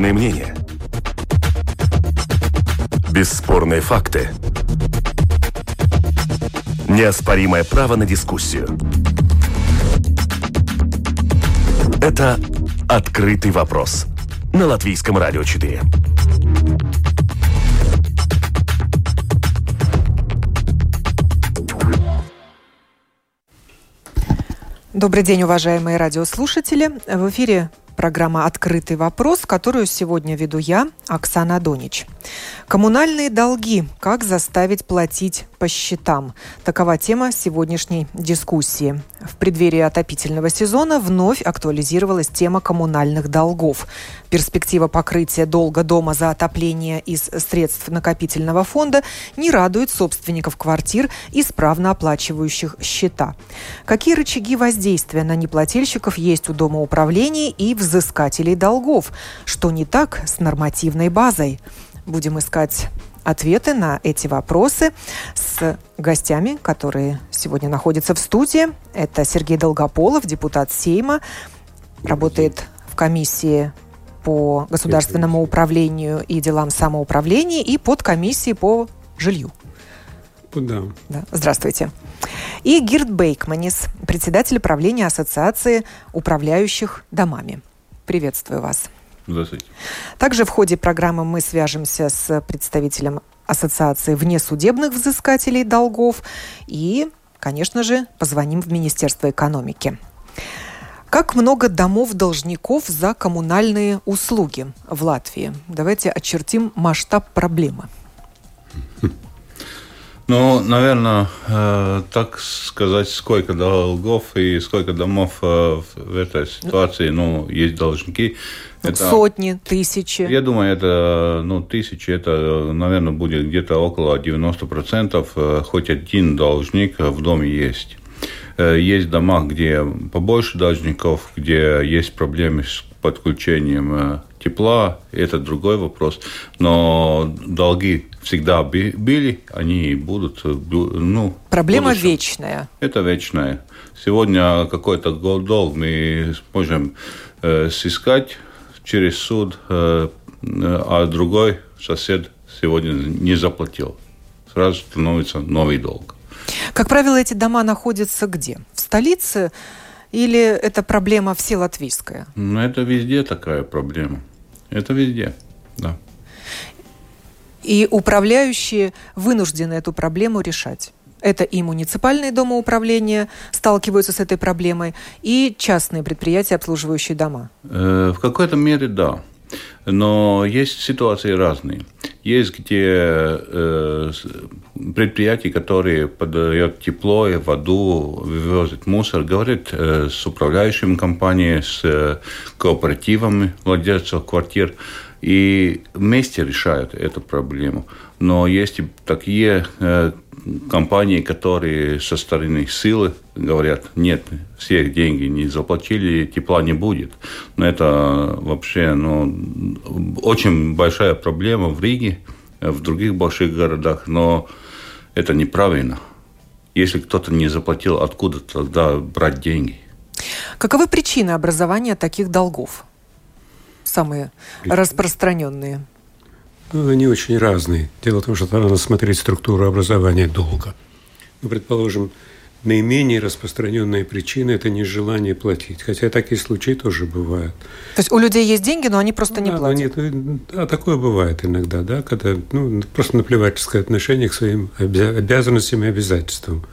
Бесспорные мнения. Бесспорные факты. Неоспоримое право на дискуссию. Это «Открытый вопрос» на Латвийском радио 4. Добрый день, уважаемые радиослушатели. В эфире программа «Открытый вопрос», которую сегодня веду я, Оксана Донич. Коммунальные долги. Как заставить платить по счетам? Такова тема сегодняшней дискуссии. В преддверии отопительного сезона вновь актуализировалась тема коммунальных долгов. Перспектива покрытия долга дома за отопление из средств накопительного фонда не радует собственников квартир, исправно оплачивающих счета. Какие рычаги воздействия на неплательщиков есть у дома управления и взыскателей долгов? Что не так с нормативной базой? Будем искать ответы на эти вопросы с гостями, которые сегодня находятся в студии. Это Сергей Долгополов, депутат Сейма, работает в комиссии по государственному управлению и делам самоуправления и под комиссией по жилью. Да. да. Здравствуйте. И Гирд Бейкманис, председатель правления Ассоциации управляющих домами. Приветствую вас. Здравствуйте. Также в ходе программы мы свяжемся с представителем Ассоциации внесудебных взыскателей долгов и, конечно же, позвоним в Министерство экономики. Как много домов должников за коммунальные услуги в Латвии? Давайте очертим масштаб проблемы. Ну, наверное, э, так сказать, сколько долгов и сколько домов э, в этой ситуации, ну, есть должники. Это, Сотни, тысячи. Я думаю, это, ну, тысячи, это, наверное, будет где-то около 90%, э, хоть один должник в доме есть. Есть дома, где побольше должников, где есть проблемы с подключением тепла, это другой вопрос. Но долги всегда были, они и будут. Ну, Проблема вечная. Это вечная. Сегодня какой-то долг мы можем э, сыскать через суд, э, а другой сосед сегодня не заплатил. Сразу становится новый долг. Как правило, эти дома находятся где? В столице или это проблема вселатвийская? Ну, это везде такая проблема. Это везде, да. И управляющие вынуждены эту проблему решать. Это и муниципальные домоуправления сталкиваются с этой проблемой, и частные предприятия, обслуживающие дома. Э, в какой-то мере да. Но есть ситуации разные. Есть где э, предприятия, которые подают тепло и воду, вывозят мусор, говорят э, с управляющими компаниями, с э, кооперативами владельцев квартир, и вместе решают эту проблему. Но есть и такие э, компании, которые со стороны силы говорят, нет, все деньги не заплатили, тепла не будет. Но это вообще ну, очень большая проблема в Риге, в других больших городах, но это неправильно. Если кто-то не заплатил, откуда тогда брать деньги? Каковы причины образования таких долгов? Самые распространенные. Ну, они очень разные. Дело в том, что надо смотреть структуру образования долга. Ну, предположим, наименее распространенная причина – это нежелание платить. Хотя такие случаи тоже бывают. То есть у людей есть деньги, но они просто не да, платят? Нет, а такое бывает иногда, да, когда ну, просто наплевательское отношение к своим обязанностям и обязательствам.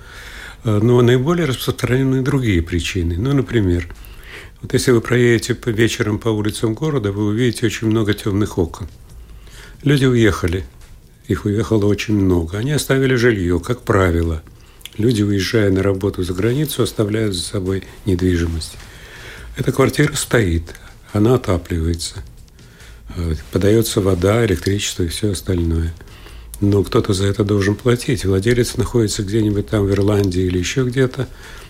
А, но наиболее распространены другие причины. Ну, например, вот если вы проедете вечером по улицам города, вы увидите очень много темных окон. Люди уехали. Их уехало очень много. Они оставили жилье, как правило. Люди, уезжая на работу за границу, оставляют за собой недвижимость. Эта квартира стоит, она отапливается. Э, подается вода, электричество и все остальное. Но кто-то за это должен платить. Владелец находится где-нибудь там в Ирландии или еще где-то.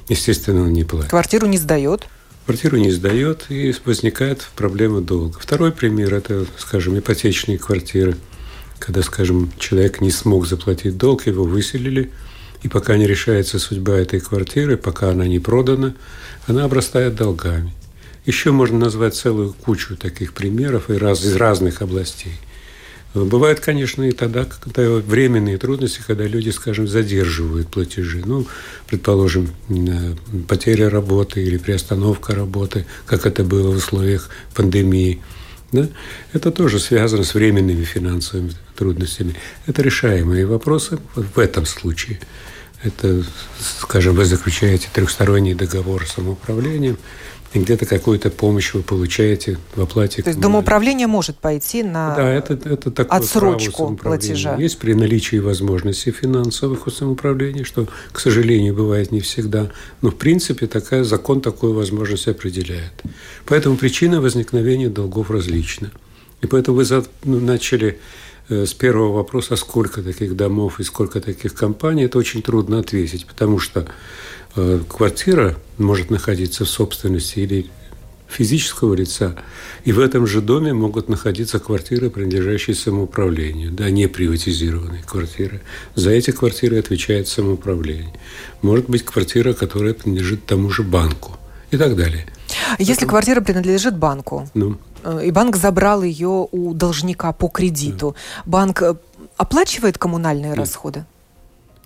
Естественно, он не платит. Квартиру не сдает? Квартиру не сдает, и возникает проблема долга. Второй пример – это, скажем, ипотечные квартиры. Когда, скажем, человек не смог заплатить долг, его выселили, и пока не решается судьба этой квартиры, пока она не продана, она обрастает долгами. Еще можно назвать целую кучу таких примеров из разных областей. Бывает, конечно, и тогда, когда временные трудности, когда люди, скажем, задерживают платежи. Ну, предположим, э, потеря работы или приостановка работы, как это было в условиях пандемии. Да? Это тоже связано с временными финансовыми трудностями. Это решаемые вопросы в этом случае. Это, скажем, вы заключаете трехсторонний договор с самоуправлением – и где-то какую-то помощь вы получаете в оплате. То есть домоуправление может пойти на да, это, это такое отсрочку платежа. Есть при наличии возможностей финансовых у самоуправления, что, к сожалению, бывает не всегда. Но, в принципе, такая, закон такую возможность определяет. Поэтому причина возникновения долгов различна. И поэтому вы ну, начали э, с первого вопроса, сколько таких домов и сколько таких компаний, это очень трудно ответить, потому что квартира может находиться в собственности или физического лица, и в этом же доме могут находиться квартиры, принадлежащие самоуправлению, да, не приватизированные квартиры. За эти квартиры отвечает самоуправление. Может быть квартира, которая принадлежит тому же банку и так далее. Если Поэтому... квартира принадлежит банку, ну? Э, и банк забрал ее у должника по кредиту, да. банк э, оплачивает коммунальные Нет. расходы?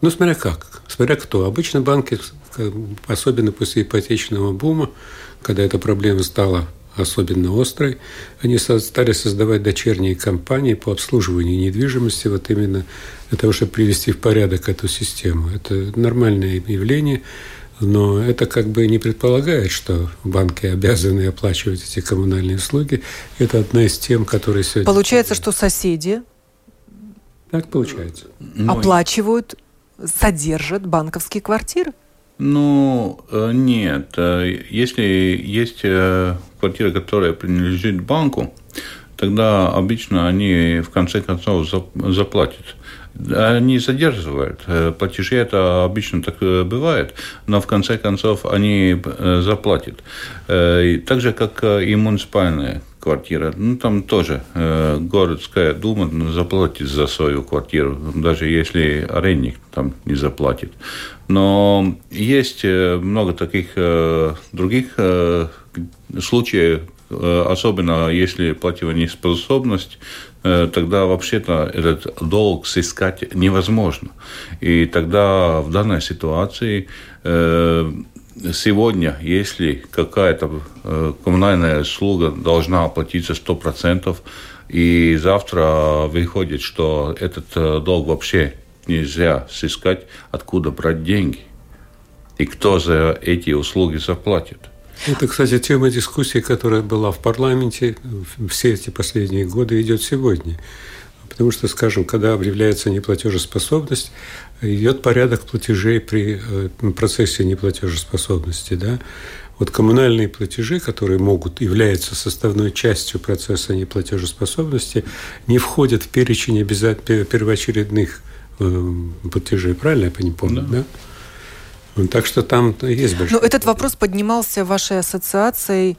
Ну, смотря как, смотря кто. Обычно банки особенно после ипотечного бума, когда эта проблема стала особенно острой, они стали создавать дочерние компании по обслуживанию недвижимости вот именно для того, чтобы привести в порядок эту систему. Это нормальное явление, но это как бы не предполагает, что банки обязаны оплачивать эти коммунальные услуги. Это одна из тем, которые сегодня... Получается, что соседи так получается. Оплачивают, содержат банковские квартиры? Ну, э, нет. Э, если есть э, квартира, которая принадлежит банку, тогда обычно они в конце концов заплатят. Они задерживают платежи, это обычно так бывает, но в конце концов они заплатят. Так же, как и муниципальные квартира. Ну, там тоже э, городская дума заплатит за свою квартиру, даже если арендник там не заплатит. Но есть э, много таких э, других э, случаев, э, особенно если платежеспособность, тогда вообще-то этот долг сыскать невозможно. И тогда в данной ситуации э, сегодня, если какая-то э, коммунальная услуга должна оплатиться 100%, и завтра выходит, что этот э, долг вообще нельзя сыскать, откуда брать деньги, и кто за эти услуги заплатит. Это, кстати, тема дискуссии, которая была в парламенте все эти последние годы, идет сегодня. Потому что, скажем, когда объявляется неплатежеспособность, идет порядок платежей при э, процессе неплатежеспособности. Да? Вот коммунальные платежи, которые могут являются составной частью процесса неплатежеспособности, не входят в перечень обязательно первоочередных э, платежей. Правильно я помню? Да. да? Так что там есть большой... Но этот вопрос поднимался вашей ассоциацией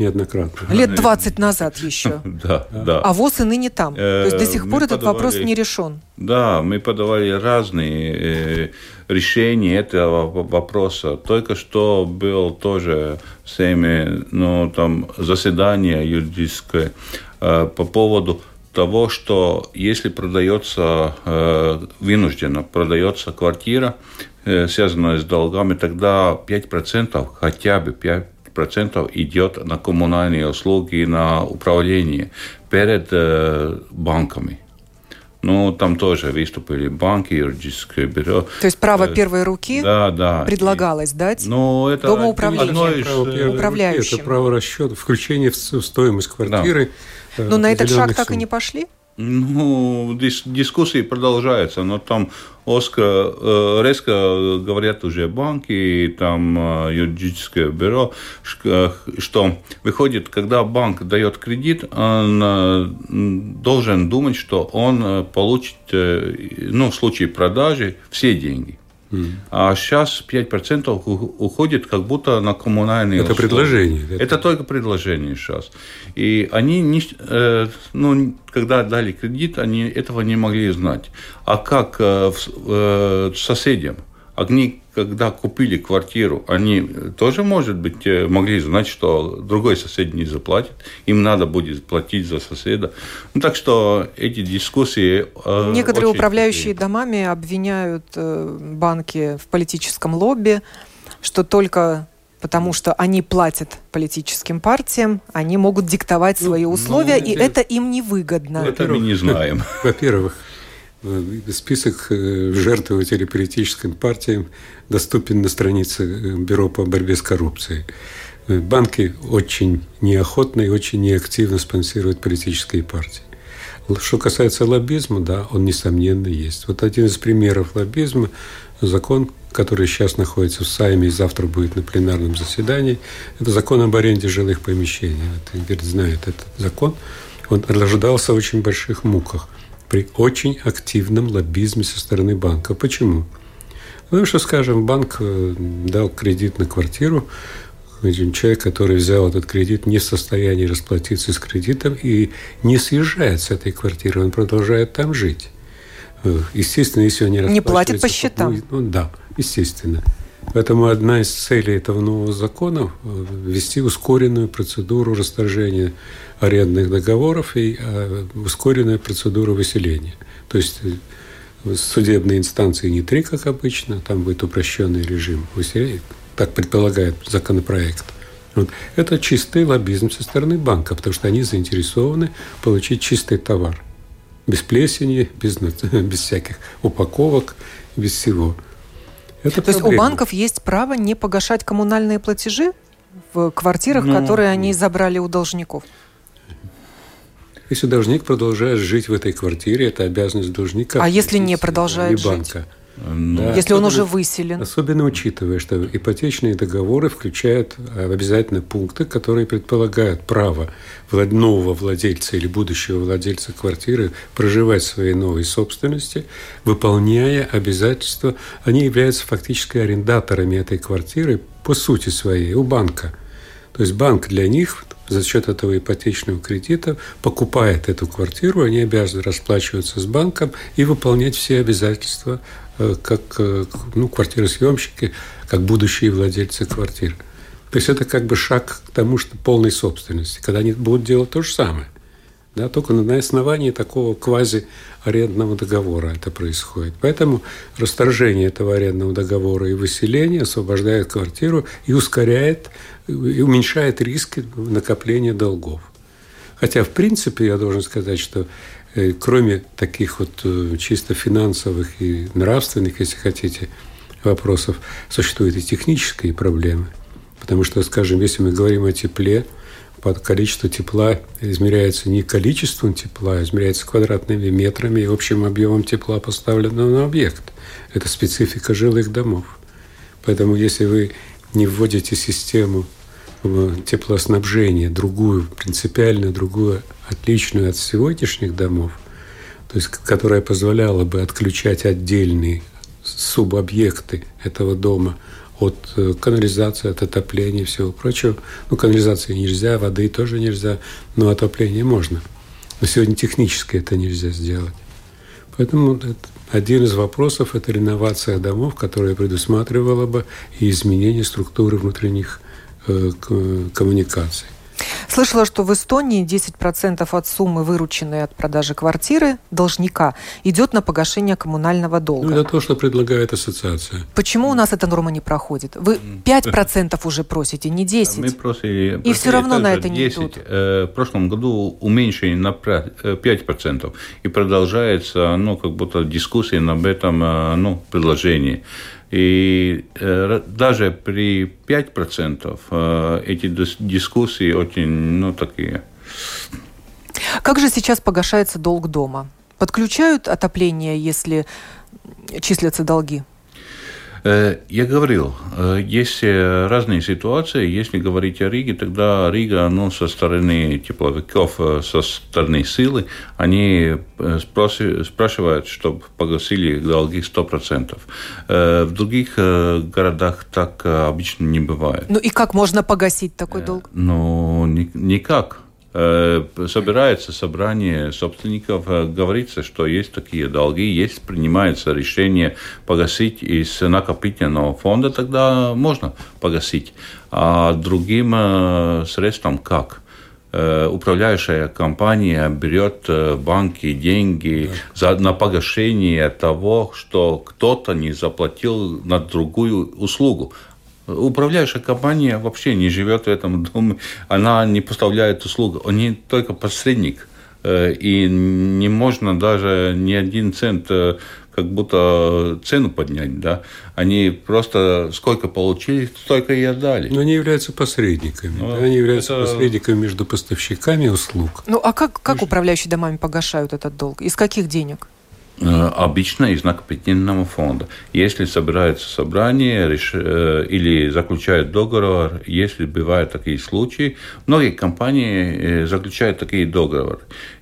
неоднократно. Лет 20 назад еще. Да, да. А ВОЗ и ныне там. То есть до сих пор этот вопрос не решен. Да, мы подавали разные э, решения этого вопроса. Только что был тоже в Сейме ну, там, заседание юридическое э, по поводу того, что если продается э, вынужденно, продается квартира, связанная с долгами, тогда 5%, хотя бы 5%, процентов идет на коммунальные услуги, на управление перед э, банками. Ну, там тоже выступили банки, юридическое бюро. То есть право э, первой руки да, да. предлагалось дать ну, это право управляющим. Это право расчета, включение в стоимость квартиры. Да. Но на этот шаг сумм. так и не пошли? Ну, дис дискуссии продолжаются, но там Оскар, э, резко говорят уже банки, там э, юридическое бюро, что выходит, когда банк дает кредит, он э, должен думать, что он получит, ну, в случае продажи, все деньги. А сейчас 5% уходит как будто на коммунальные Это услуги. предложение. Это... это только предложение сейчас. И они, не, э, ну, когда дали кредит, они этого не могли знать. А как э, э, соседям? Они когда купили квартиру, они тоже, может быть, э, могли знать, что другой сосед не заплатит, им надо будет платить за соседа. Ну, так что эти дискуссии... Э, Некоторые управляющие такие. домами обвиняют э, банки в политическом лобби, что только потому что они платят политическим партиям, они могут диктовать свои ну, условия, ну, и это им невыгодно. Это мы не знаем. Во-первых, список жертвователей политическим партиям доступен на странице э, Бюро по борьбе с коррупцией. Э, банки очень неохотно и очень неактивно спонсируют политические партии. Что касается лоббизма, да, он, несомненно, есть. Вот один из примеров лоббизма – закон, который сейчас находится в Сайме и завтра будет на пленарном заседании. Это закон об аренде жилых помещений. Это Игорь знает этот закон. Он рождался в очень больших муках при очень активном лоббизме со стороны банка. Почему? Ну, что, скажем, банк э, дал кредит на квартиру, человек, который взял этот кредит, не в состоянии расплатиться с кредитом и не съезжает с этой квартиры, он продолжает там жить. Э, естественно, если он не Не платит по счетам. Ну, да, естественно. Поэтому одна из целей этого нового закона э, – ввести ускоренную процедуру расторжения арендных договоров и ускоренную процедуру выселения. То есть судебные инстанции не три, как обычно, там будет упрощенный режим, так предполагает законопроект. Вот. Это чистый лоббизм со стороны банка, потому что они заинтересованы получить чистый товар. Без плесени, без, без всяких упаковок, без всего. Это То проблема. есть у банков есть право не погашать коммунальные платежи в квартирах, ну, которые они забрали у должников? Если должник продолжает жить в этой квартире, это обязанность должника. А если не продолжает не банка. жить? Ну, да. Если он уже выселен. Особенно учитывая, что ипотечные договоры включают э, обязательно пункты, которые предполагают право нового владельца или будущего владельца квартиры проживать в своей новой собственности, выполняя обязательства. Они являются фактически арендаторами этой квартиры по сути своей у банка. То есть банк для них за счет этого ипотечного кредита покупает эту квартиру, они обязаны расплачиваться с банком и выполнять все обязательства э, как э, ну, квартиросъемщики, как будущие владельцы квартир. То есть это как бы шаг к тому, что полной собственности, когда они будут делать то же самое. Да, только на основании такого квази-арендного договора это происходит. Поэтому расторжение этого арендного договора и выселение освобождает квартиру и ускоряет и уменьшает риски накопления долгов. Хотя, в принципе, я должен сказать, что э, кроме таких вот э, чисто финансовых и нравственных, если хотите, вопросов, существуют и технические проблемы. Потому что, скажем, если мы говорим о тепле, количество тепла измеряется не количеством тепла, а измеряется квадратными метрами и общим объемом тепла, поставленного на объект. Это специфика жилых домов. Поэтому если вы не вводите систему теплоснабжения, другую, принципиально другую, отличную от сегодняшних домов, то есть которая позволяла бы отключать отдельные субобъекты этого дома от э, канализации, от отопления и всего прочего. Ну, канализации нельзя, воды тоже нельзя, но отопление можно. Но сегодня технически это нельзя сделать. Поэтому это один из вопросов – это реновация домов, которая предусматривала бы и изменение структуры внутренних коммуникаций. Слышала, что в Эстонии 10% от суммы, вырученной от продажи квартиры должника, идет на погашение коммунального долга. Ну, это то, что предлагает ассоциация. Почему у нас эта норма не проходит? Вы 5% уже просите, не 10%. Мы просили, И все равно на это 10. не идут. Э, в прошлом году уменьшение на 5%. Э, И продолжается, ну, как будто дискуссия об этом, ну, предложении. И э, даже при 5% э, эти дискуссии очень, ну, такие. Как же сейчас погашается долг дома? Подключают отопление, если числятся долги? Э, я говорил, э, есть разные ситуации. Если говорить о Риге, тогда Рига, ну, со стороны тепловиков, э, со стороны силы, они спрашивают, чтобы погасили долги 100%. В других городах так обычно не бывает. Ну и как можно погасить такой долг? Ну, никак. Э, собирается собрание собственников, э, говорится, что есть такие долги, есть принимается решение погасить из накопительного фонда, тогда можно погасить. А другим э, средством как? управляющая компания берет банки деньги за, на погашение того, что кто-то не заплатил на другую услугу. Управляющая компания вообще не живет в этом доме, она не поставляет услугу, они только посредник. Э, и не можно даже ни один цент э, как будто цену поднять, да. Они просто сколько получили, столько и отдали. Но они являются посредниками. Ну, да? Они являются это... посредниками между поставщиками услуг. Ну, а как, как управляющие домами погашают этот долг? Из каких денег? Э, обычно из накопительного фонда. Если собирается собрание реш... Э, или заключают договор, если бывают такие случаи, многие компании э, заключают такие договоры.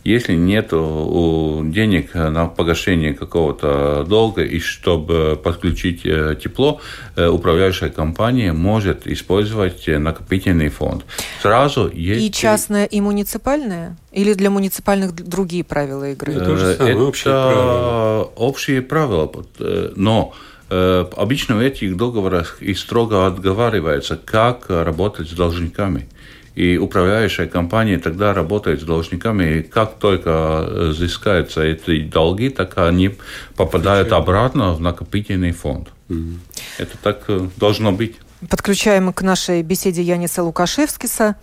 Если нет денег на погашение какого-то долга и чтобы подключить тепло, управляющая компания может использовать накопительный фонд. Сразу есть... И частная, и муниципальная? Или для муниципальных другие правила игры? Это, Это общие правила. Общие правила. Но обычно в этих договорах и строго отговаривается, как работать с должниками. И управляющая компания тогда работает с должниками, и как только взыскаются эти долги, так они попадают обратно в накопительный фонд. Mm. Это так должно быть. Подключаем к нашей беседе Яниса Лукашевскиса,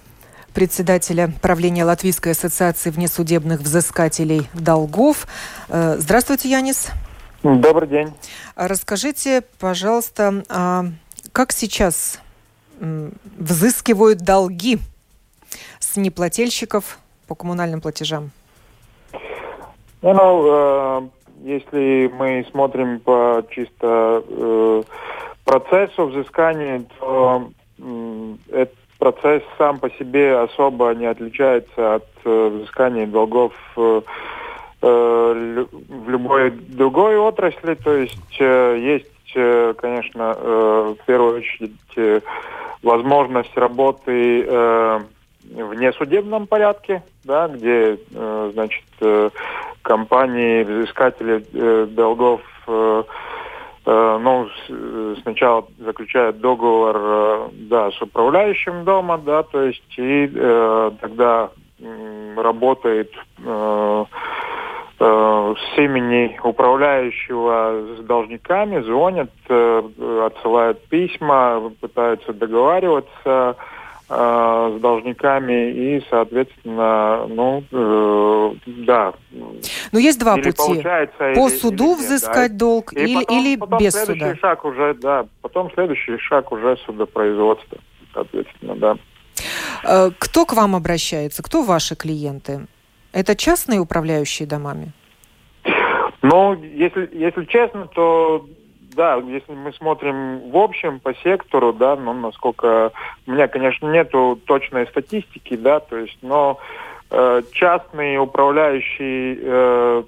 председателя правления Латвийской ассоциации внесудебных взыскателей долгов. Э, здравствуйте, Янис. Добрый день. Расскажите, пожалуйста, а как сейчас взыскивают долги с неплательщиков по коммунальным платежам? Ну, ну если мы смотрим по чисто э, процессу взыскания, то э, этот процесс сам по себе особо не отличается от э, взыскания долгов э, э, в любой другой отрасли. То есть э, есть, э, конечно, э, в первую очередь э, возможность работы э, в несудебном порядке, да, где, э, значит, э, компании, взыскатели э, долгов, э, э, ну, с, сначала заключают договор, э, да, с управляющим дома, да, то есть и э, тогда э, работает э, э, с имени управляющего с должниками, звонят, э, отсылают письма, пытаются договариваться, Э, с должниками и, соответственно, ну, э, да. Но есть два или пути. По или, суду или взыскать да. долг и или, потом, или потом без следующий суда? шаг уже, да, потом следующий шаг уже судопроизводства, соответственно, да. Э, кто к вам обращается? Кто ваши клиенты? Это частные управляющие домами? Ну, если, если честно, то да, если мы смотрим в общем по сектору, да, ну, насколько... У меня, конечно, нету точной статистики, да, то есть, но э, частные управляющие э,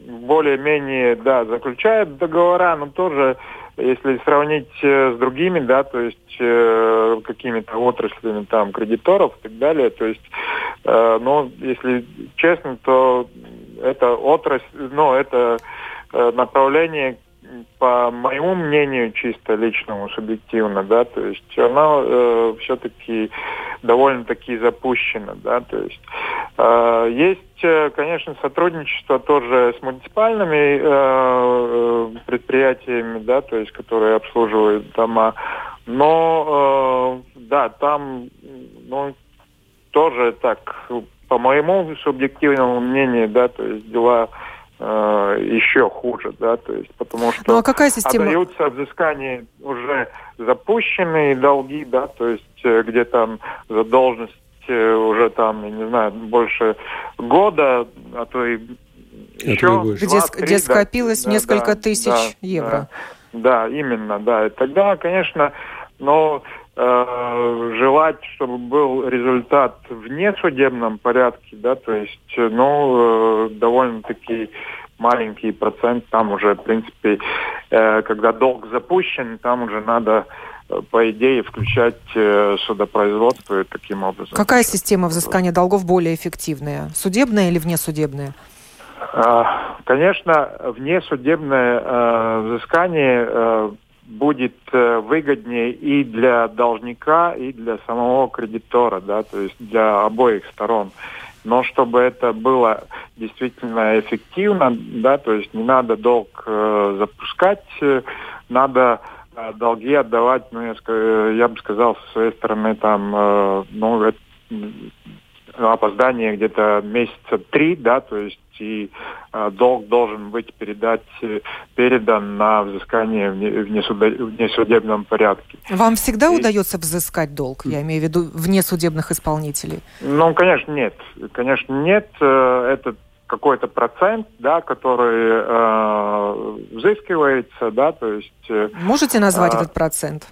более-менее, да, заключают договора, но тоже, если сравнить э, с другими, да, то есть э, какими-то отраслями там кредиторов и так далее, то есть, э, ну, если честно, то это отрасль, ну, это э, направление, по моему мнению, чисто личному, субъективно, да, то есть она э, все-таки довольно-таки запущена, да, то есть э, есть, э, конечно, сотрудничество тоже с муниципальными э, предприятиями, да, то есть которые обслуживают дома, но э, да, там, ну, тоже так, по моему субъективному мнению, да, то есть дела э, еще хуже, да, то есть потому что ну, а какая система? отдаются взыскания уже запущенные долги, да, то есть э, где там задолженность э, уже там, я не знаю, больше года, а то и еще где, где скопилось да, несколько да, тысяч да, евро. Да, да, именно, да. И тогда, конечно, но э, желать, чтобы был результат в несудебном порядке, да, то есть, ну, э, довольно-таки маленький процент, там уже, в принципе, э, когда долг запущен, там уже надо э, по идее, включать э, судопроизводство и таким образом. Какая система взыскания долгов более эффективная? Судебная или внесудебная? Конечно, внесудебное э, взыскание э, будет э, выгоднее и для должника, и для самого кредитора, да, то есть для обоих сторон. Но чтобы это было действительно эффективно, да, то есть не надо долг э, запускать, э, надо э, долги отдавать, ну, я, я бы сказал, со своей стороны, там, э, ну, это, опоздание где-то месяца три, да, то есть и э, долг должен быть передать, э, передан на взыскание в, внесудебном порядке. Вам всегда и... удается взыскать долг, я имею в виду внесудебных исполнителей? Ну, конечно, нет. Конечно, нет. Э, это какой-то процент, да, который э, взыскивается, да, то есть... Э, Можете назвать э, этот процент?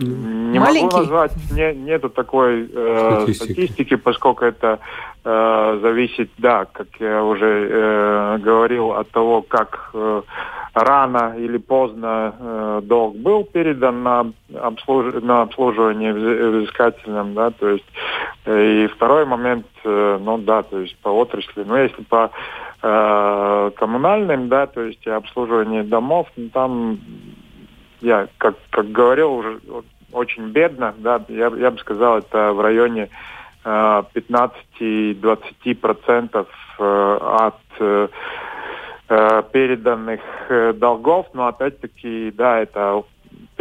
Не Маленький? могу назвать, не, нету такой э, статистики. статистики, поскольку это э, зависит, да, как я уже э, говорил, от того, как э, рано или поздно э, долг был передан на, обслуж... на обслуживание взыскателям, да, то есть э, и второй момент, э, ну да, то есть по отрасли, ну если по э, коммунальным, да, то есть обслуживание домов, ну, там я, как, как говорил, уже очень бедно, да, я, я бы сказал, это в районе э, 15-20% э, от э, э, переданных э, долгов, но опять-таки, да, это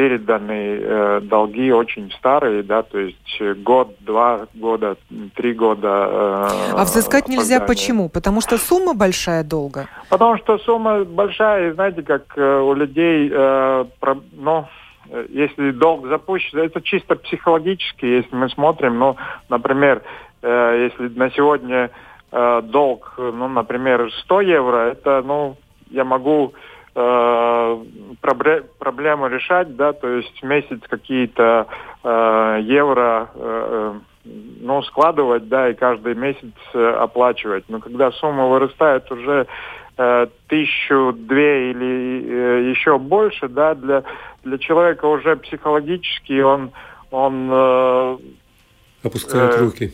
переданные э, долги очень старые, да, то есть год, два года, три года. Э, а взыскать нельзя почему? Потому что сумма большая долга? Потому что сумма большая, знаете, как э, у людей, э, про, ну, если долг запущен, это чисто психологически, если мы смотрим, ну, например, э, если на сегодня э, долг, ну, например, 100 евро, это, ну, я могу э, проблему решать, да, то есть месяц какие-то э, евро э, ну, складывать, да, и каждый месяц э, оплачивать. Но когда сумма вырастает уже э, тысячу, две или э, еще больше, да, для, для человека уже психологически он, он э, опускает э, руки.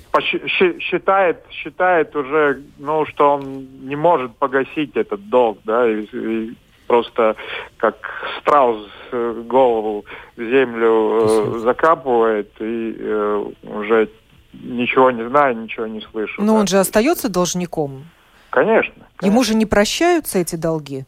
Считает, считает уже, ну, что он не может погасить этот долг, да, и, и просто как страус э, голову в землю э, закапывает и э, уже ничего не знаю, ничего не слышу. Но да. он же остается должником. Конечно, конечно. Ему же не прощаются эти долги.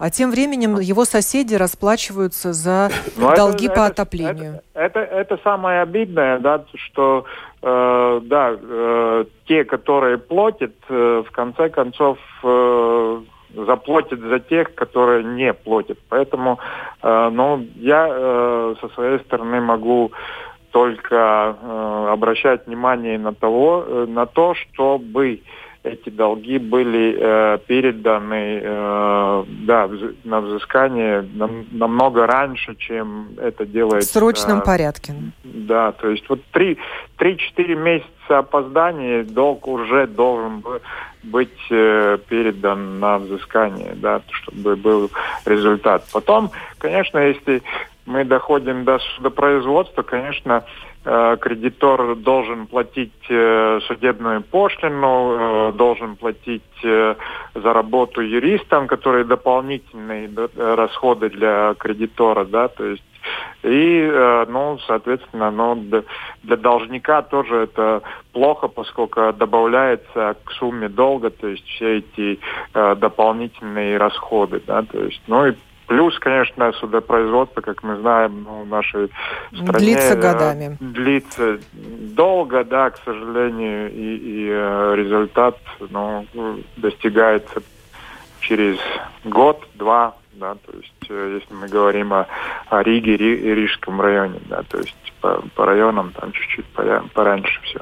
А тем временем его соседи расплачиваются за Но ну, долги это, по это, отоплению. Это, это, это самое обидное, да, что э, да, э, те, которые платят, э, в конце концов э, заплатит за тех, которые не платят. Поэтому, э, ну, я э, со своей стороны могу только э, обращать внимание на того, э, на то, чтобы эти долги были э, переданы э, да, на взыскание нам, намного раньше, чем это делается. В срочном э, порядке. Да, то есть вот три-четыре месяца опоздания долг уже должен быть э, передан на взыскание, да, чтобы был результат. Потом, конечно, если мы доходим до судопроизводства, конечно, Э, кредитор должен платить э, судебную пошлину, должен платить за работу юристам, которые дополнительные расходы для кредитора, да, то есть и, ну, соответственно, ну, для должника тоже это плохо, поскольку добавляется к сумме долга, то есть все эти дополнительные расходы, да, то есть, ну и Плюс, конечно, судопроизводство, как мы знаем, ну, в нашей стране... Длится э, годами. Длится долго, да, к сожалению, и, и э, результат ну, достигается через год-два, да, то есть э, если мы говорим о, о Риге и Рижском районе, да, то есть по, по районам там чуть-чуть пораньше все.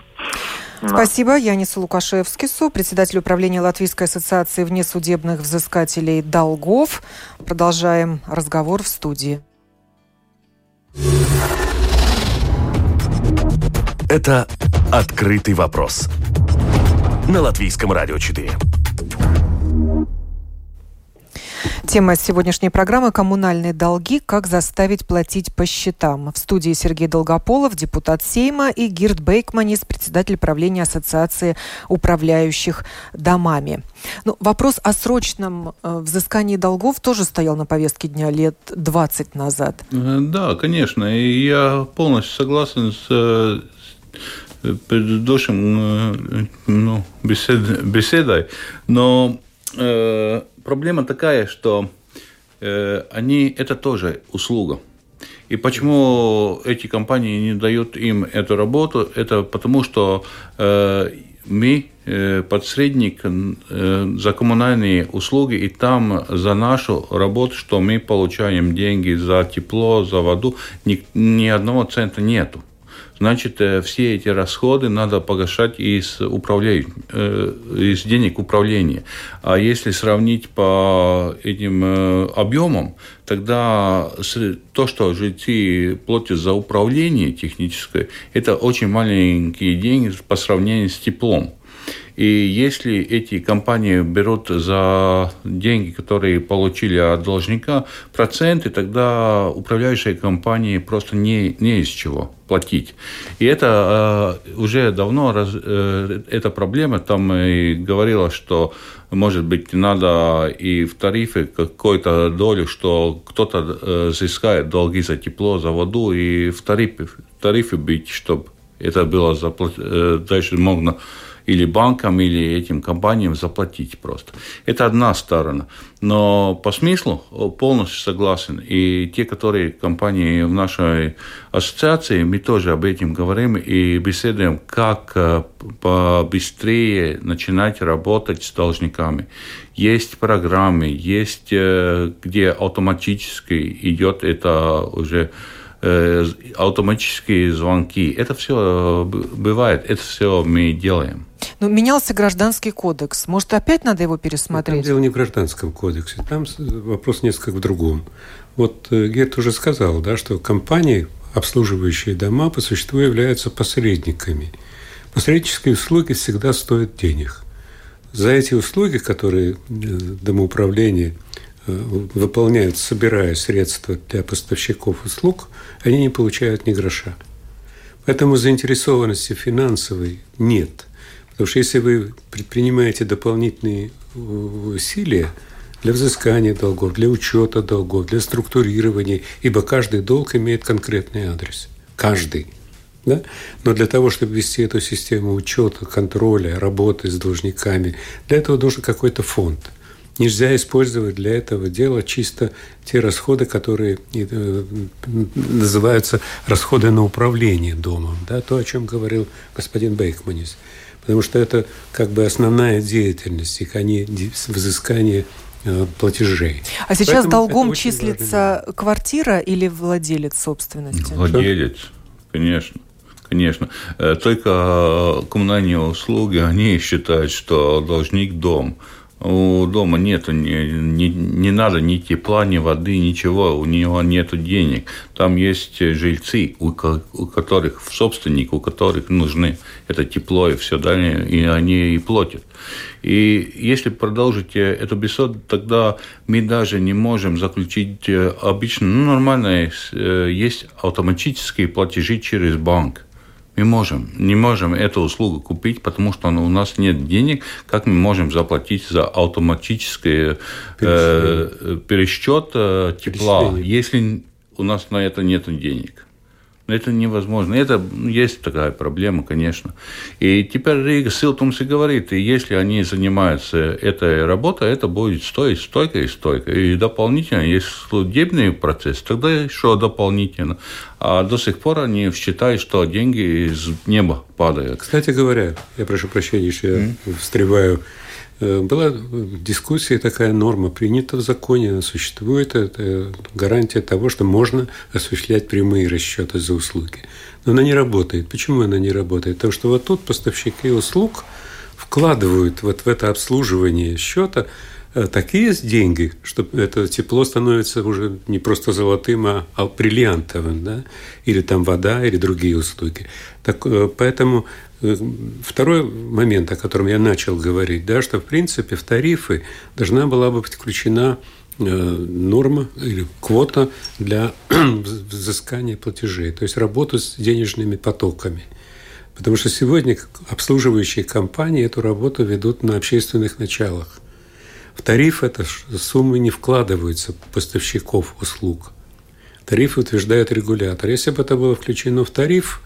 Спасибо. Янису Лукашевскису, председатель управления Латвийской ассоциации внесудебных взыскателей долгов. Продолжаем разговор в студии. Это «Открытый вопрос» на Латвийском радио 4. Тема сегодняшней программы «Коммунальные долги. Как заставить платить по счетам». В студии Сергей Долгополов, депутат Сейма, и Гирд Бейкманис, председатель правления Ассоциации управляющих домами. Ну, вопрос о срочном э, взыскании долгов тоже стоял на повестке дня лет 20 назад. Э, да, конечно. И я полностью согласен с э, предыдущим ну, бесед, беседой. Но э, проблема такая, что э, они это тоже услуга. И почему эти компании не дают им эту работу? Это потому, что э, мы э, подсредник э, за коммунальные услуги, и там за нашу работу, что мы получаем деньги за тепло, за воду, ни, ни одного цента нету значит, э, все эти расходы надо погашать из, э, из денег управления. А если сравнить по этим э, объемам, тогда то, что жильцы платят за управление техническое, это очень маленькие деньги по сравнению с теплом. И если эти компании берут за деньги, которые получили от должника, проценты, тогда управляющие компании просто не, не из чего платить. И это э, уже давно, раз, э, эта проблема, там и говорилось, что может быть, надо и в тарифе какую-то долю, что кто-то э, взыскает долги за тепло, за воду, и в тарифе, в тарифе быть, чтобы это было заплатить, э, дальше можно или банкам, или этим компаниям заплатить просто. Это одна сторона. Но по смыслу полностью согласен. И те, которые компании в нашей ассоциации, мы тоже об этом говорим и беседуем, как э, побыстрее начинать работать с должниками. Есть программы, есть э, где автоматически идет это уже автоматические звонки. Это все бывает, это все мы делаем. Но менялся гражданский кодекс. Может, опять надо его пересмотреть? Там дело не в гражданском кодексе. Там вопрос несколько в другом. Вот э, Герт уже сказал, да, что компании, обслуживающие дома, по существу являются посредниками. Посреднические услуги всегда стоят денег. За эти услуги, которые э, домоуправление э, выполняют, собирая средства для поставщиков услуг, они не получают ни гроша. Поэтому заинтересованности финансовой нет. Потому что если вы предпринимаете дополнительные э, усилия для взыскания долгов, для учета долгов, для структурирования, ибо каждый долг имеет конкретный адрес. Каждый. Да? Но для того, чтобы вести эту систему учета, контроля, работы с должниками, для этого нужен какой-то фонд. Нельзя использовать для этого дела чисто те расходы, которые э, называются расходы на управление домом. Да? То, о чем говорил господин Бейкманис потому что это как бы основная деятельность их, а не взыскание э, платежей. А сейчас Поэтому долгом числится квартира или владелец собственности? Владелец, конечно. Конечно. Э, только коммунальные услуги, они считают, что должник дом – у дома нет, не, не, не надо ни тепла, ни воды, ничего, у него нет денег. Там есть жильцы, у, у которых, собственник, у которых нужны это тепло и все далее, и они и платят. И если продолжить эту беседу, тогда мы даже не можем заключить э, обычно, ну, нормально, э, есть автоматические платежи через банк. Мы можем, не можем эту услугу купить, потому что у нас нет денег. Как мы можем заплатить за автоматический э, пересчет э, тепла, если у нас на это нет денег? Это невозможно. Это есть такая проблема, конечно. И теперь Рига Силтумс и говорит, и если они занимаются этой работой, это будет стоить стойко и стойко. И дополнительно, если судебный процесс, тогда еще дополнительно. А до сих пор они считают, что деньги из неба падают. Кстати говоря, я прошу прощения, что я mm-hmm. встреваю была дискуссия, такая норма принята в законе, она существует, это гарантия того, что можно осуществлять прямые расчеты за услуги. Но она не работает. Почему она не работает? Потому что вот тут поставщики услуг вкладывают вот в это обслуживание счета Э, такие деньги, что это тепло становится уже не просто золотым, а, а бриллиантовым, да? или там вода, или другие услуги. Так, э, поэтому э, второй момент, о котором я начал говорить, да, что в принципе в тарифы должна была бы включена норма или квота для взыскания платежей, то есть работу с денежными потоками. Потому что сегодня обслуживающие компании эту работу ведут на общественных началах. В тариф эта суммы не вкладываются поставщиков услуг. Тариф утверждает регулятор. Если бы это было включено в тариф,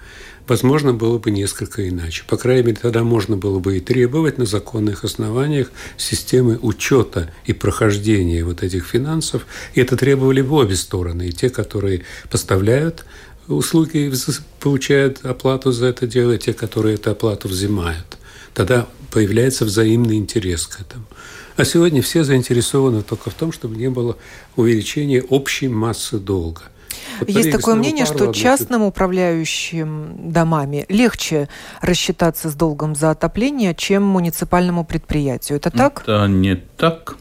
возможно, было бы несколько иначе. По крайней мере, тогда можно было бы и требовать на законных основаниях системы учета и прохождения вот этих финансов. И это требовали бы обе стороны. И те, которые поставляют услуги, получают оплату за это дело, и те, которые эту оплату взимают. Тогда появляется взаимный интерес к этому. А сегодня все заинтересованы только в том, чтобы не было увеличения общей массы долга. Вот Есть такое мнение, что частным управляющим домами легче рассчитаться с долгом за отопление, чем муниципальному предприятию. Это так? Это не так.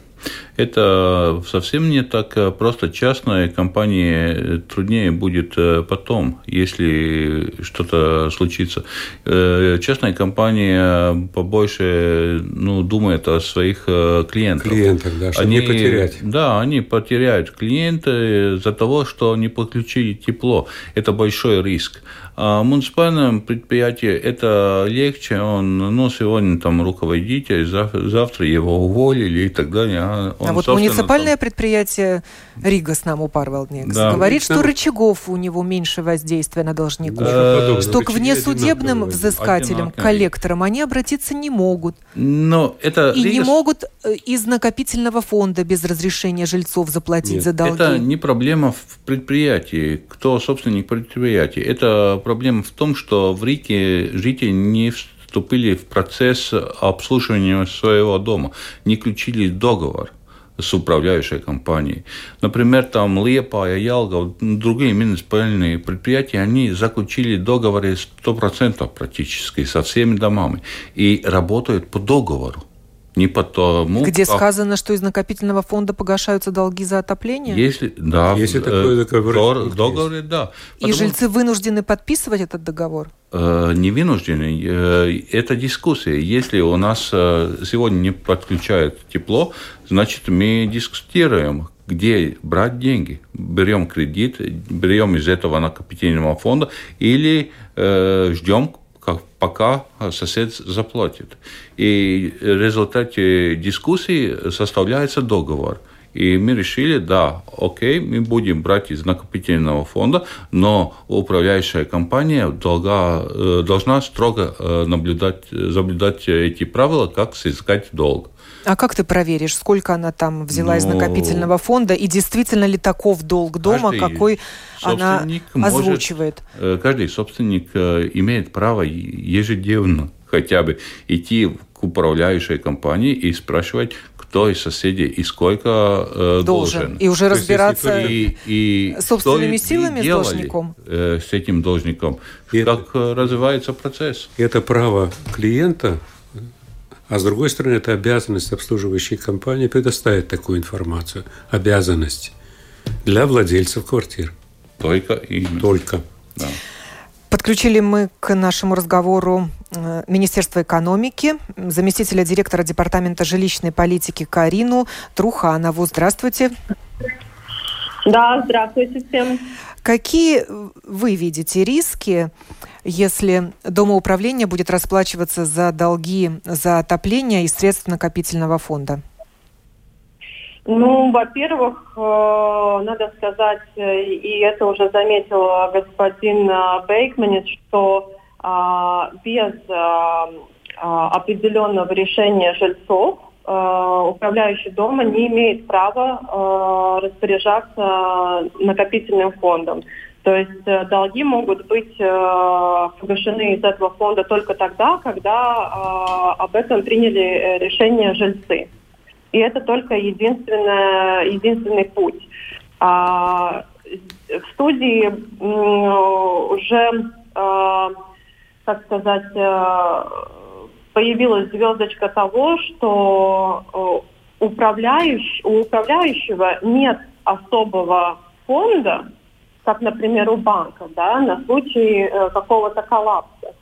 Это совсем не так просто. Частной компании труднее будет э, потом, если что-то случится. Э, частная компания побольше ну, думает о своих э, клиентах. Клиентах, да, чтобы они, не потерять. Да, они потеряют клиента из-за того, что не подключили тепло. Это большой риск. А муниципальном предприятии это легче, он, ну, сегодня там руководитель, завтра его уволили и так далее. А, он, а вот муниципальное там... предприятие Ригас нам Упарвалдникс да. говорит, что рычагов у него меньше воздействия на должников, да. что к внесудебным взыскателям, коллекторам они обратиться не могут. Но это и Ригас... не могут э, из накопительного фонда без разрешения жильцов заплатить Нет, за долги. Это не проблема в предприятии, кто собственник предприятия. Это проблема в том, что в Рике жители не вступили в процесс обслуживания своего дома, не включили договор с управляющей компанией. Например, там Лепа, Ялга, другие муниципальные предприятия, они заключили договоры 100% практически со всеми домами и работают по договору. Не потому, Где как... сказано, что из накопительного фонда погашаются долги за отопление? Если, да. Если э, такой договор. Договор, да. Потому... И жильцы вынуждены подписывать этот договор? Э, не вынуждены. Э, это дискуссия. Если у нас э, сегодня не подключают тепло, значит, мы дискутируем, где брать деньги. Берем кредит, берем из этого накопительного фонда или э, ждем пока сосед заплатит. И в результате дискуссии составляется договор. И мы решили, да, окей, мы будем брать из накопительного фонда, но управляющая компания долга, э, должна строго э, наблюдать, соблюдать эти правила, как соискать долг. А как ты проверишь, сколько она там взяла ну, из накопительного фонда, и действительно ли таков долг дома, какой она озвучивает? Может, э, каждый собственник э, имеет право ежедневно хотя бы идти к управляющей компании и спрашивать, кто из соседей и сколько э, должен. должен. И уже разбираться и, и собственными силами с должником. Э, с этим должником. И как это, развивается процесс. Это право клиента а с другой стороны, это обязанность обслуживающей компании предоставить такую информацию. Обязанность для владельцев квартир. Только и Только. Да. Подключили мы к нашему разговору э, Министерство экономики, заместителя директора Департамента жилищной политики Карину Труханову. Здравствуйте. Да, здравствуйте всем. Какие вы видите риски если домоуправление будет расплачиваться за долги за отопление из средств накопительного фонда? Ну, во-первых, э, надо сказать, э, и это уже заметил господин э, Бейкманец, что без определенного решения жильцов управляющий дома не имеет права распоряжаться накопительным фондом. То есть э, долги могут быть э, погашены из этого фонда только тогда, когда э, об этом приняли решение жильцы. И это только единственное, единственный путь. А, в студии уже, как сказать, появилась звездочка того, что управляющий, у управляющего нет особого фонда, как, например, у банка, да, на случай э, какого-то коллапса.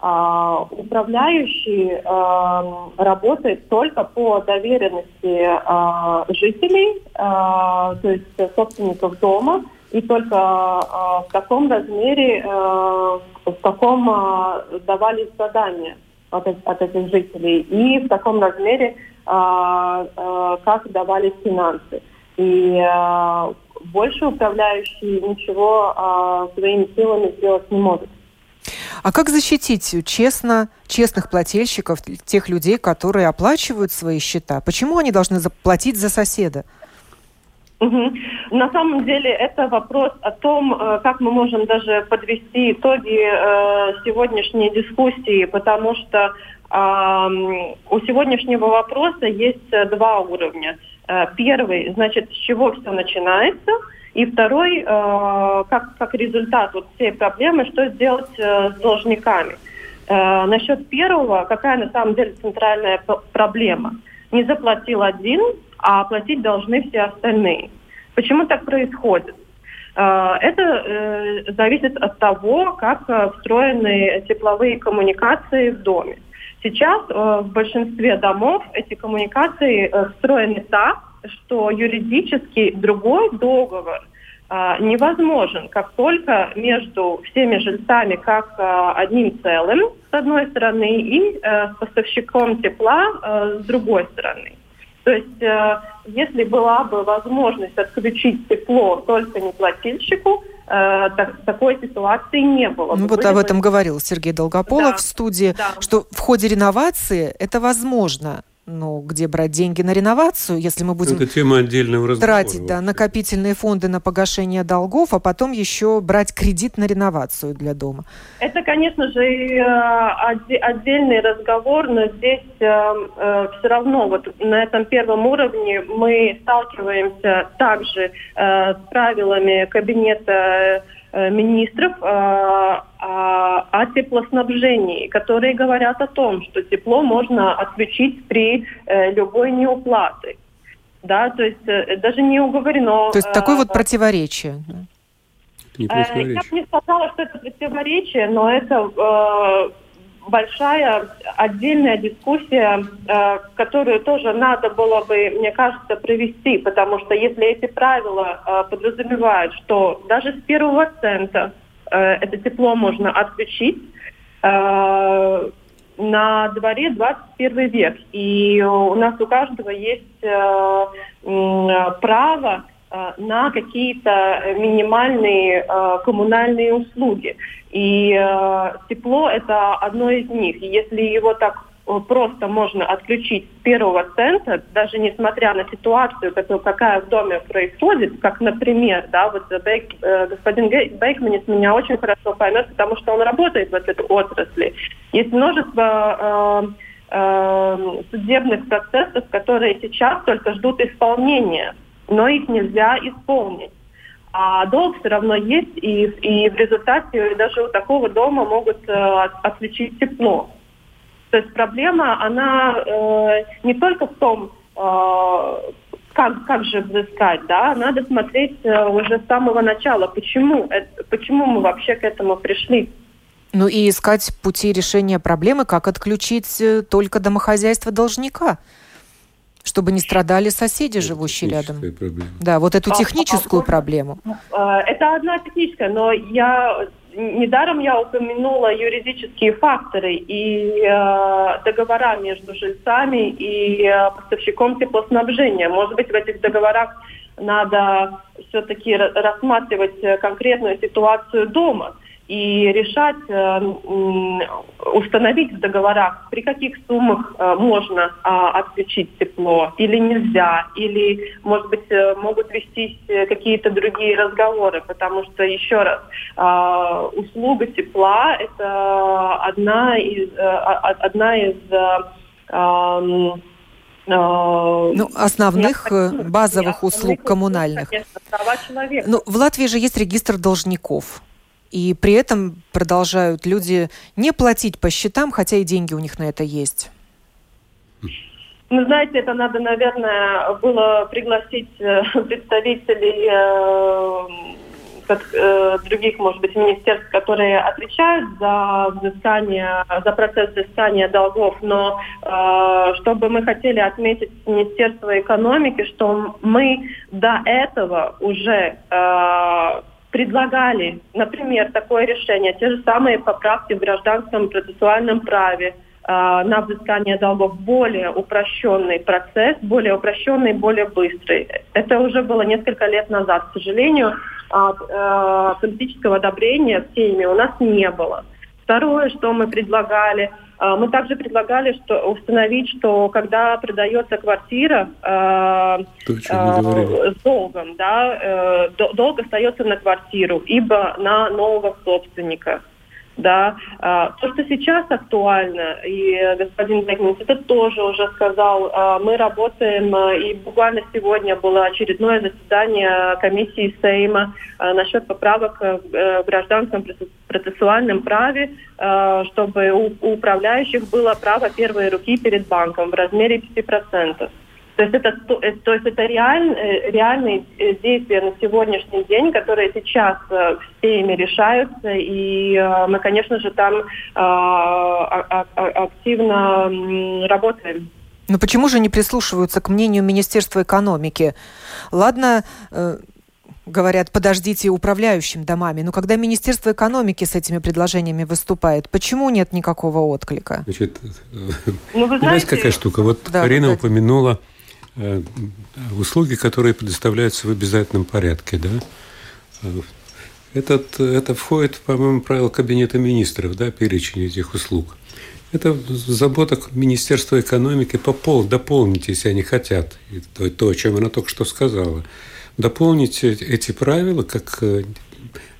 А, управляющий а, работает только по доверенности а, жителей, а, то есть собственников дома, и только а, в таком размере, а, в каком а, давались задания от, от этих жителей, и в таком размере, а, а, как давались финансы. И а, больше управляющий ничего своими силами сделать не может. А как защитить честно, честных плательщиков, тех людей, которые оплачивают свои счета? Почему они должны заплатить за соседа? На самом деле это вопрос о том, э, как мы можем даже подвести итоги э, сегодняшней дискуссии, потому что э, у сегодняшнего вопроса есть два уровня. Э, первый, значит, с чего все начинается – и второй, э, как, как результат вот всей проблемы, что сделать э, с должниками. Э, насчет первого, какая на самом деле центральная проблема? Не заплатил один, а оплатить должны все остальные. Почему так происходит? Э, это э, зависит от того, как э, встроены тепловые коммуникации в доме. Сейчас в большинстве домов эти коммуникации встроены так, что юридически другой договор невозможен, как только между всеми жильцами как а, одним целым, с одной стороны, и а, с поставщиком тепла а, с другой стороны. То есть, а, если была бы возможность отключить тепло только неплательщику, э, так, такой ситуации не было. Ну, вот об этом говорил Сергей Долгополов да. в студии, да. что в ходе реновации это возможно ну, где брать деньги на реновацию, если мы будем Это тема отдельного разговора, тратить да, накопительные фонды на погашение долгов, а потом еще брать кредит на реновацию для дома. Это, конечно же, э, отдельный разговор, но здесь э, э, все равно вот на этом первом уровне мы сталкиваемся также с правилами кабинета министров э, о теплоснабжении, которые говорят о том, что тепло можно отключить при э, любой неуплате. Да, то есть даже не уговорено. То есть такое вот противоречие. Не противоречие. Я бы не сказала, что это противоречие, но это большая отдельная дискуссия, э, которую тоже надо было бы, мне кажется, провести, потому что если эти правила э, подразумевают, что даже с первого цента э, это тепло можно отключить, на дворе 21 век, и у нас у каждого есть право на какие-то минимальные э, коммунальные услуги. И э, тепло это одно из них. Если его так просто можно отключить с первого цента, даже несмотря на ситуацию, которая, какая в доме происходит, как, например, да, вот Бейк, э, господин Бейкманис меня очень хорошо поймет, потому что он работает в этой отрасли. Есть множество э, э, судебных процессов, которые сейчас только ждут исполнения но их нельзя исполнить. А долг все равно есть, и, и в результате даже у такого дома могут э, отключить тепло. То есть проблема, она э, не только в том, э, как, как же взыскать, да, надо смотреть э, уже с самого начала, почему, это, почему мы вообще к этому пришли. Ну и искать пути решения проблемы, как отключить э, только домохозяйство должника чтобы не страдали соседи, это живущие рядом. Проблема. Да, вот эту а, техническую а, проблему. Э, это одна техническая, но я недаром я упомянула юридические факторы и э, договора между жильцами и э, поставщиком теплоснабжения. Может быть, в этих договорах надо все-таки рассматривать э, конкретную ситуацию дома и решать, э, установить в договорах, при каких суммах э, можно а, отключить тепло или нельзя, или, может быть, э, могут вестись какие-то другие разговоры, потому что, еще раз, а, услуга тепла – это одна из, одна из ну, основных базовых услуг коммунальных. Конечно, ну, в Латвии же есть регистр должников. И при этом продолжают люди не платить по счетам, хотя и деньги у них на это есть. Ну, знаете, это надо, наверное, было пригласить э, представителей э, э, других, может быть, министерств, которые отвечают за взыскание, за процесс взыскания долгов, но э, чтобы мы хотели отметить Министерство экономики, что мы до этого уже э, предлагали, например, такое решение, те же самые поправки в гражданском процессуальном праве – Э, на взыскание долгов более упрощенный процесс, более упрощенный, более быстрый. Это уже было несколько лет назад. К сожалению, э, политического одобрения в теме у нас не было. Второе, что мы предлагали, мы также предлагали что, установить, что когда продается квартира э, э, с долгом, да, э, долг остается на квартиру, ибо на нового собственника да. А, то, что сейчас актуально, и господин Бекман это тоже уже сказал, а, мы работаем, а, и буквально сегодня было очередное заседание комиссии Сейма насчет поправок в гражданском процессуальном праве, чтобы у управляющих было право первой руки перед банком в размере 5%. То есть это, э, то есть это реаль, э, реальные э, действия на сегодняшний день, которые сейчас всеми решаются, и мы, конечно же, там активно работаем. Но почему же не прислушиваются к мнению Министерства экономики? Ладно, говорят, подождите управляющим домами. Но когда Министерство экономики с этими предложениями выступает, почему нет никакого отклика? Значит, ну, вы знаете, какая штука? Вот да, Арина упомянула Э, услуги, которые предоставляются в обязательном порядке. Да? Этот, это входит, по-моему, в правило Кабинета министров, да, перечень этих услуг. Это забота Министерства экономики попол, дополнить, если они хотят, то, то, о чем она только что сказала. Дополнить эти правила как э,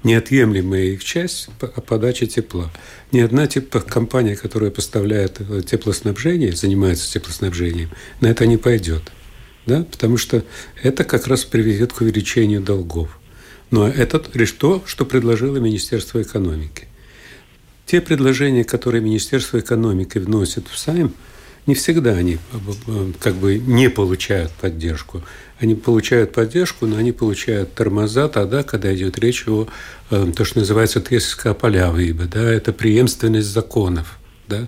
неотъемлемая их часть подачи тепла. Ни одна типа компания, которая поставляет э, теплоснабжение, занимается теплоснабжением, на это не пойдет да? потому что это как раз приведет к увеличению долгов. Но это то, что предложило Министерство экономики. Те предложения, которые Министерство экономики вносит в Сайм, не всегда они э, как бы не получают поддержку. Они получают поддержку, но они получают тормоза тогда, когда идет речь о э, то, что называется тесска поля да, это преемственность законов. Да?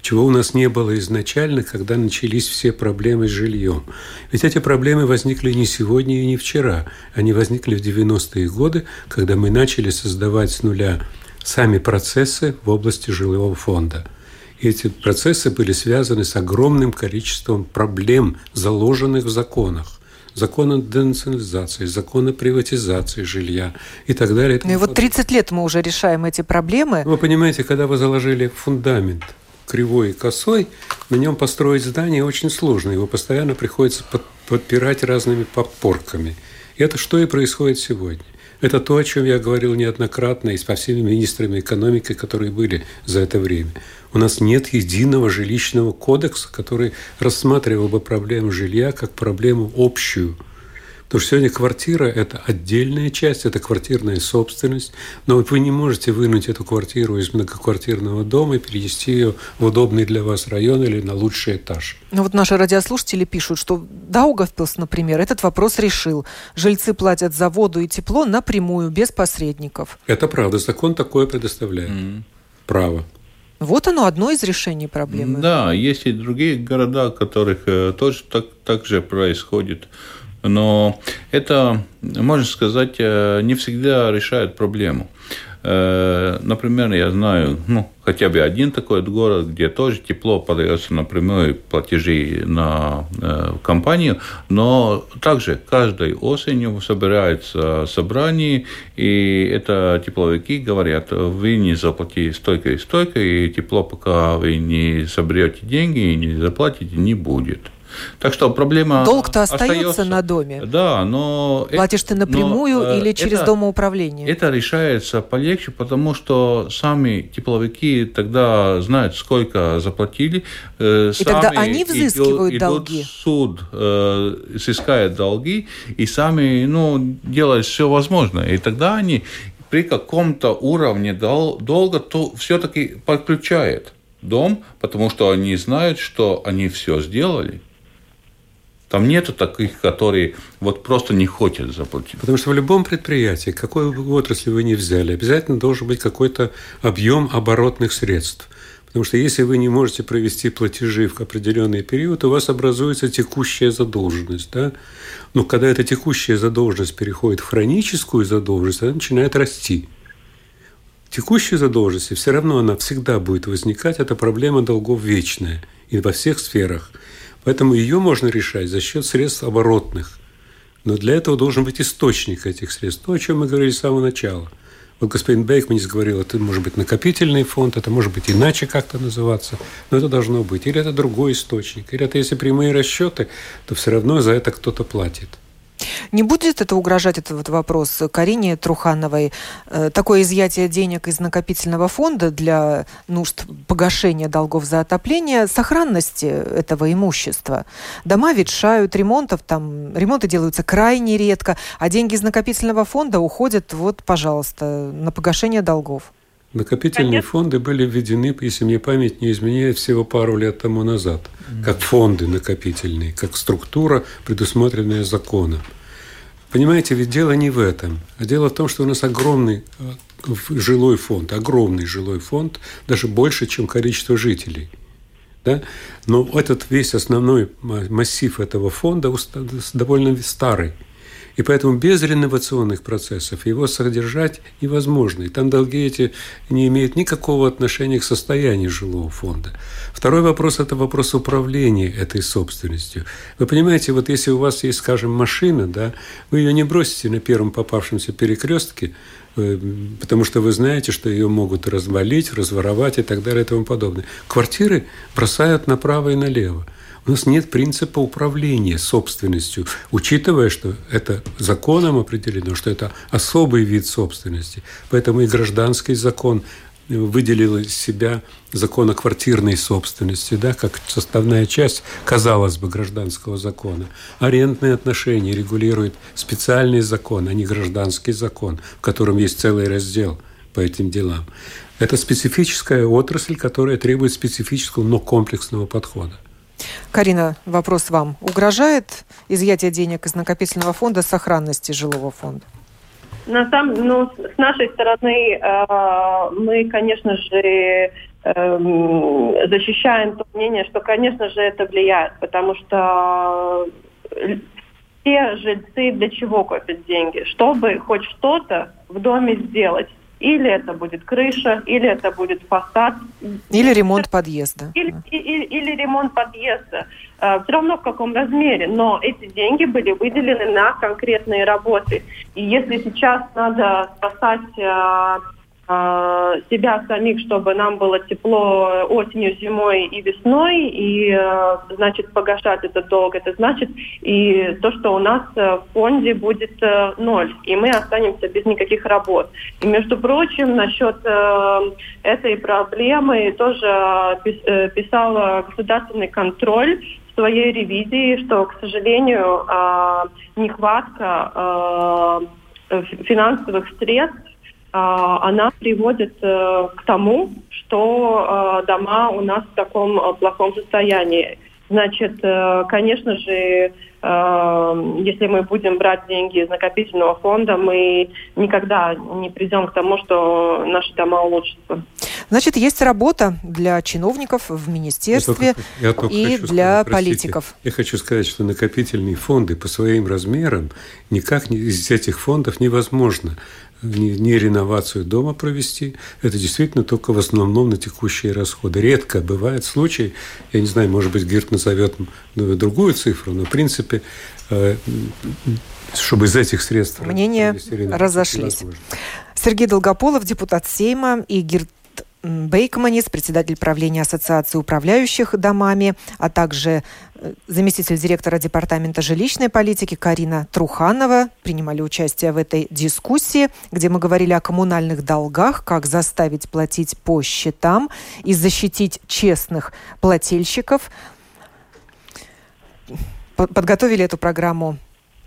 Чего у нас не было изначально, когда начались все проблемы с жильем. Ведь эти проблемы возникли не сегодня и не вчера. Они возникли в 90-е годы, когда мы начали создавать с нуля сами процессы в области жилого фонда. И эти процессы были связаны с огромным количеством проблем, заложенных в законах закон о денационализации, закон о приватизации жилья и так далее. Ну и вот 30 лет мы уже решаем эти проблемы. Вы понимаете, когда вы заложили фундамент – кривой и косой, на нем построить здание очень сложно. Его постоянно приходится подпирать разными подпорками. И это что и происходит сегодня. Это то, о чем я говорил неоднократно и с всеми министрами экономики, которые были за это время. У нас нет единого жилищного кодекса, который рассматривал бы проблему жилья как проблему общую – Потому что сегодня квартира – это отдельная часть, это квартирная собственность, но вот вы не можете вынуть эту квартиру из многоквартирного дома и перенести ее в удобный для вас район или на лучший этаж. Ну вот наши радиослушатели пишут, что Даугавпилс, например, этот вопрос решил. Жильцы платят за воду и тепло напрямую, без посредников. Это правда, закон такое предоставляет. Mm. Право. Вот оно одно из решений проблемы. Да, есть и другие города, в которых э, тоже так, так же происходит. Но это, можно сказать, э, не всегда решает проблему. Э, например, я знаю ну, хотя бы один такой город, где тоже тепло подается напрямую платежи на э, компанию, но также каждой осенью собирается собрание, и это тепловики говорят, вы не заплатите столько и столько, и тепло, пока вы не соберете деньги и не заплатите, не будет. Так что проблема Долг-то остается, остается на доме. Да, но... Платишь ты напрямую но, или через это, домоуправление? Это решается полегче, потому что сами тепловики тогда знают, сколько заплатили. Э, и тогда они взыскивают идут, долги? Идут суд э, сыскает долги и сами ну, делают все возможное. И тогда они при каком-то уровне дол- долга то все-таки подключают дом, потому что они знают, что они все сделали. Там нету таких, которые вот просто не хотят заплатить. Потому что в любом предприятии, какой бы отрасли вы ни взяли, обязательно должен быть какой-то объем оборотных средств. Потому что если вы не можете провести платежи в определенный период, у вас образуется текущая задолженность. Да? Но когда эта текущая задолженность переходит в хроническую задолженность, она начинает расти. Текущая задолженность, все равно она всегда будет возникать, это проблема долгов вечная и во всех сферах. Поэтому ее можно решать за счет средств оборотных. Но для этого должен быть источник этих средств. То, о чем мы говорили с самого начала. Вот господин Бейкманис говорил, это может быть накопительный фонд, это может быть иначе как-то называться, но это должно быть. Или это другой источник, или это если прямые расчеты, то все равно за это кто-то платит. Не будет это угрожать, этот вот вопрос Карине Трухановой, э, такое изъятие денег из накопительного фонда для нужд погашения долгов за отопление, сохранности этого имущества? Дома ветшают, ремонтов там, ремонты делаются крайне редко, а деньги из накопительного фонда уходят, вот, пожалуйста, на погашение долгов. Накопительные Конечно. фонды были введены, если мне память не изменяет, всего пару лет тому назад, как фонды накопительные, как структура, предусмотренная законом. Понимаете, ведь дело не в этом, дело в том, что у нас огромный э, жилой фонд, огромный жилой фонд, даже больше, чем количество жителей. Да? Но этот весь основной массив этого фонда довольно старый – и поэтому без реновационных процессов его содержать невозможно. И там долги эти не имеют никакого отношения к состоянию жилого фонда. Второй вопрос – это вопрос управления этой собственностью. Вы понимаете, вот если у вас есть, скажем, машина, да, вы ее не бросите на первом попавшемся перекрестке, э, потому что вы знаете, что ее могут развалить, разворовать и так далее и тому подобное. Квартиры бросают направо и налево. У нас нет принципа управления собственностью, учитывая, что это законом определено, что это особый вид собственности. Поэтому и гражданский закон выделил из себя закон о квартирной собственности, да, как составная часть, казалось бы, гражданского закона. Арендные отношения регулирует специальный закон, а не гражданский закон, в котором есть целый раздел по этим делам. Это специфическая отрасль, которая требует специфического, но комплексного подхода. Карина, вопрос вам. Угрожает изъятие денег из накопительного фонда сохранности жилого фонда? На самом, ну, с нашей стороны э, мы, конечно же, э, защищаем то мнение, что, конечно же, это влияет, потому что все жильцы для чего копят деньги? Чтобы хоть что-то в доме сделать. Или это будет крыша, или это будет фасад. Или ремонт подъезда. Или, или, или ремонт подъезда. Э, все равно в каком размере. Но эти деньги были выделены на конкретные работы. И если сейчас надо спасать а, себя самих, чтобы нам было тепло осенью, зимой и весной, и, э, значит, погашать этот долг. Это значит и то, что у нас э, в фонде будет э, ноль, и мы останемся без никаких работ. И, между прочим, насчет этой проблемы тоже писал государственный контроль в своей ревизии, что, к сожалению, нехватка финансовых средств а, она приводит э, к тому, что э, дома у нас в таком э, плохом состоянии. Значит, конечно же, если мы будем брать деньги из накопительного фонда, мы никогда не придем к тому, что наши дома улучшатся. Значит, есть работа для чиновников в министерстве я только, я только и для сказать, политиков. Простите, я хочу сказать, что накопительные фонды по своим размерам никак из этих фондов невозможно не, не реновацию дома провести. Это действительно только в основном на текущие расходы. Редко бывает случай, я не знаю, может быть, Гирт назовет другую цифру, но в принципе, э, чтобы из этих средств... Мнения разошлись. Сергей Долгополов, депутат Сейма, и Гирт Бейкманис, председатель правления Ассоциации управляющих домами, а также э, заместитель директора Департамента жилищной политики Карина Труханова принимали участие в этой дискуссии, где мы говорили о коммунальных долгах, как заставить платить по счетам и защитить честных плательщиков. Подготовили эту программу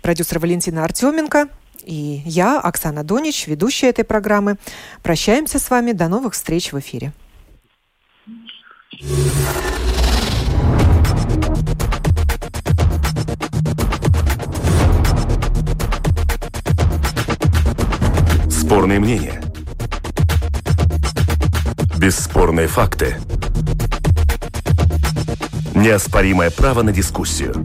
продюсер Валентина Артеменко и я, Оксана Донич, ведущая этой программы. Прощаемся с вами. До новых встреч в эфире. Спорные мнения. Бесспорные факты. Неоспоримое право на дискуссию.